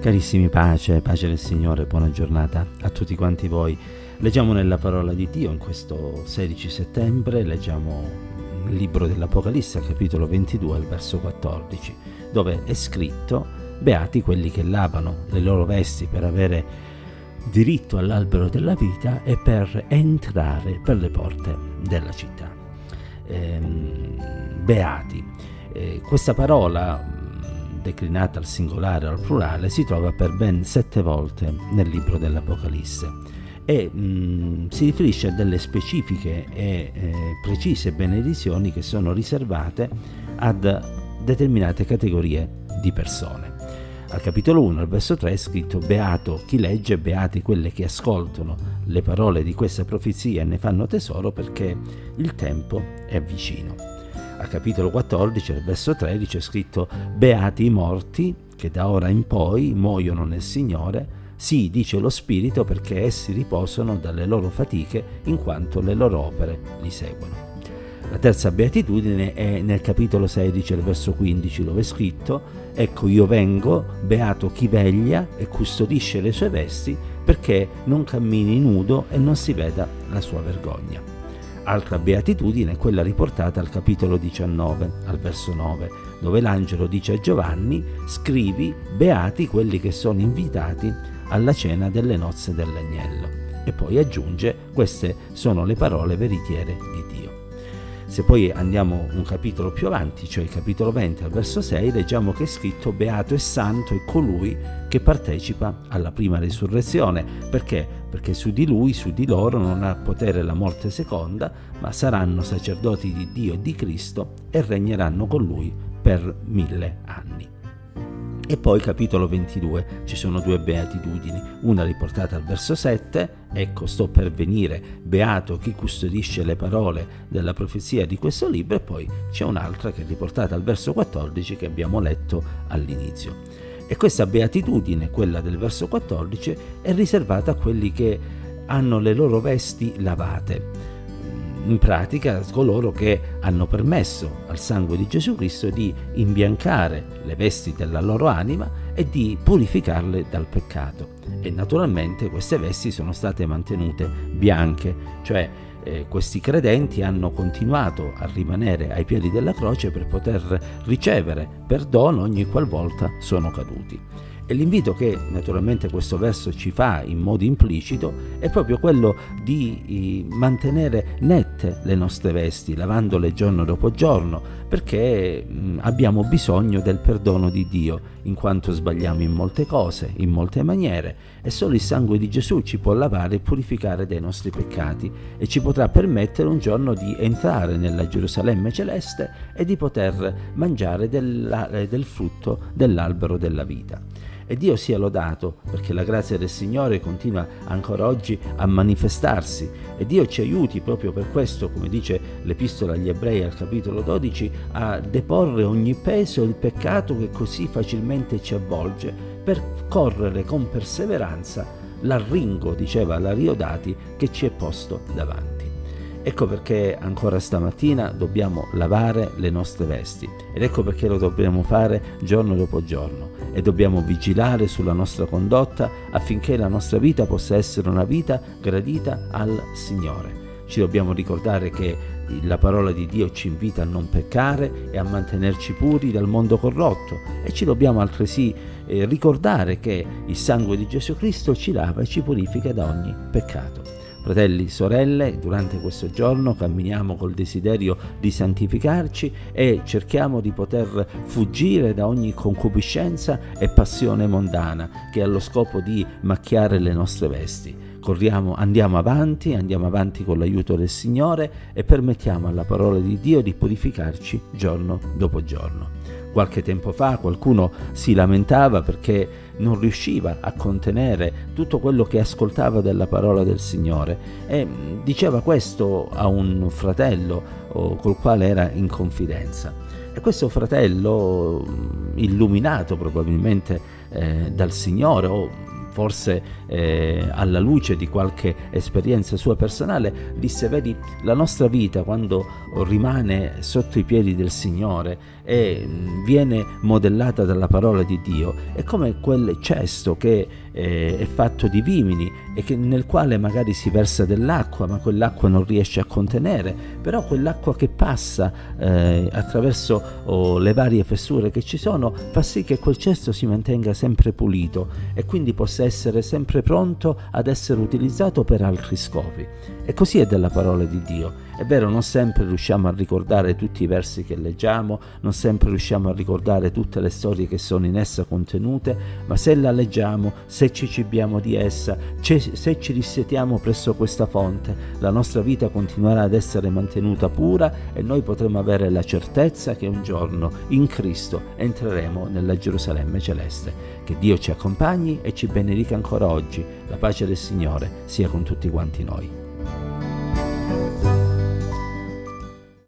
Carissimi pace, pace del Signore, buona giornata a tutti quanti voi. Leggiamo nella parola di Dio in questo 16 settembre, leggiamo il libro dell'Apocalisse, capitolo 22, al verso 14, dove è scritto, beati quelli che lavano le loro vesti per avere diritto all'albero della vita e per entrare per le porte della città. Ehm, beati. Eh, questa parola declinata al singolare o al plurale, si trova per ben sette volte nel libro dell'Apocalisse. E mh, mm, si riferisce a delle specifiche e eh, precise benedizioni che sono riservate ad determinate categorie di persone. Al capitolo 1, al verso 3 è scritto Beato chi legge, beati quelle che ascoltano. Le parole di questa profezia e ne fanno tesoro perché il tempo è vicino al capitolo 14, al verso 13, è scritto Beati i morti che da ora in poi muoiono nel Signore, sì, dice lo Spirito, perché essi riposano dalle loro fatiche in quanto le loro opere li seguono. La terza beatitudine è nel capitolo 16, al verso 15, dove è scritto Ecco io vengo, beato chi veglia e custodisce le sue vesti, perché non cammini nudo e non si veda la sua vergogna. Altra beatitudine è quella riportata al capitolo 19, al verso 9, dove l'angelo dice a Giovanni, scrivi, beati quelli che sono invitati alla cena delle nozze dell'agnello. E poi aggiunge, queste sono le parole veritiere di Dio. Se poi andiamo un capitolo più avanti, cioè il capitolo 20 al verso 6, leggiamo che è scritto Beato e Santo è colui che partecipa alla prima risurrezione. Perché? Perché su di lui, su di loro non ha potere la morte seconda, ma saranno sacerdoti di Dio e di Cristo e regneranno con lui per mille anni. E poi capitolo 22 ci sono due beatitudini, una riportata al verso 7, ecco sto per venire, beato chi custodisce le parole della profezia di questo libro, e poi c'è un'altra che è riportata al verso 14 che abbiamo letto all'inizio. E questa beatitudine, quella del verso 14, è riservata a quelli che hanno le loro vesti lavate in pratica coloro che hanno permesso al sangue di Gesù Cristo di imbiancare le vesti della loro anima e di purificarle dal peccato. E naturalmente queste vesti sono state mantenute bianche, cioè eh, questi credenti hanno continuato a rimanere ai piedi della croce per poter ricevere perdono ogni qualvolta sono caduti. E l'invito che naturalmente questo verso ci fa in modo implicito è proprio quello di mantenere nette le nostre vesti, lavandole giorno dopo giorno, perché abbiamo bisogno del perdono di Dio, in quanto sbagliamo in molte cose, in molte maniere, e solo il sangue di Gesù ci può lavare e purificare dai nostri peccati e ci potrà permettere un giorno di entrare nella Gerusalemme celeste e di poter mangiare della, del frutto dell'albero della vita. E Dio sia lodato perché la grazia del Signore continua ancora oggi a manifestarsi e Dio ci aiuti proprio per questo, come dice l'Epistola agli Ebrei al capitolo 12, a deporre ogni peso e il peccato che così facilmente ci avvolge per correre con perseveranza l'arringo, diceva l'Ariodati, che ci è posto davanti. Ecco perché ancora stamattina dobbiamo lavare le nostre vesti ed ecco perché lo dobbiamo fare giorno dopo giorno e dobbiamo vigilare sulla nostra condotta affinché la nostra vita possa essere una vita gradita al Signore. Ci dobbiamo ricordare che la parola di Dio ci invita a non peccare e a mantenerci puri dal mondo corrotto e ci dobbiamo altresì eh, ricordare che il sangue di Gesù Cristo ci lava e ci purifica da ogni peccato. Fratelli, sorelle, durante questo giorno camminiamo col desiderio di santificarci e cerchiamo di poter fuggire da ogni concupiscenza e passione mondana che ha lo scopo di macchiare le nostre vesti. Corriamo, andiamo avanti, andiamo avanti con l'aiuto del Signore e permettiamo alla parola di Dio di purificarci giorno dopo giorno. Qualche tempo fa qualcuno si lamentava perché non riusciva a contenere tutto quello che ascoltava della parola del Signore e diceva questo a un fratello col quale era in confidenza. E questo fratello, illuminato probabilmente eh, dal Signore o forse eh, alla luce di qualche esperienza sua personale, disse, vedi, la nostra vita quando rimane sotto i piedi del Signore e mm, viene modellata dalla parola di Dio, è come quel cesto che eh, è fatto di vimini e che, nel quale magari si versa dell'acqua, ma quell'acqua non riesce a contenere, però quell'acqua che passa eh, attraverso oh, le varie fessure che ci sono fa sì che quel cesto si mantenga sempre pulito e quindi possa essere sempre pronto ad essere utilizzato per altri scopi. E così è della parola di Dio. È vero, non sempre riusciamo a ricordare tutti i versi che leggiamo, non sempre riusciamo a ricordare tutte le storie che sono in essa contenute, ma se la leggiamo, se ci cibiamo di essa, se ci rissetiamo presso questa fonte, la nostra vita continuerà ad essere mantenuta pura e noi potremo avere la certezza che un giorno in Cristo entreremo nella Gerusalemme celeste. Che Dio ci accompagni e ci benedica ancora oggi. La pace del Signore sia con tutti quanti noi.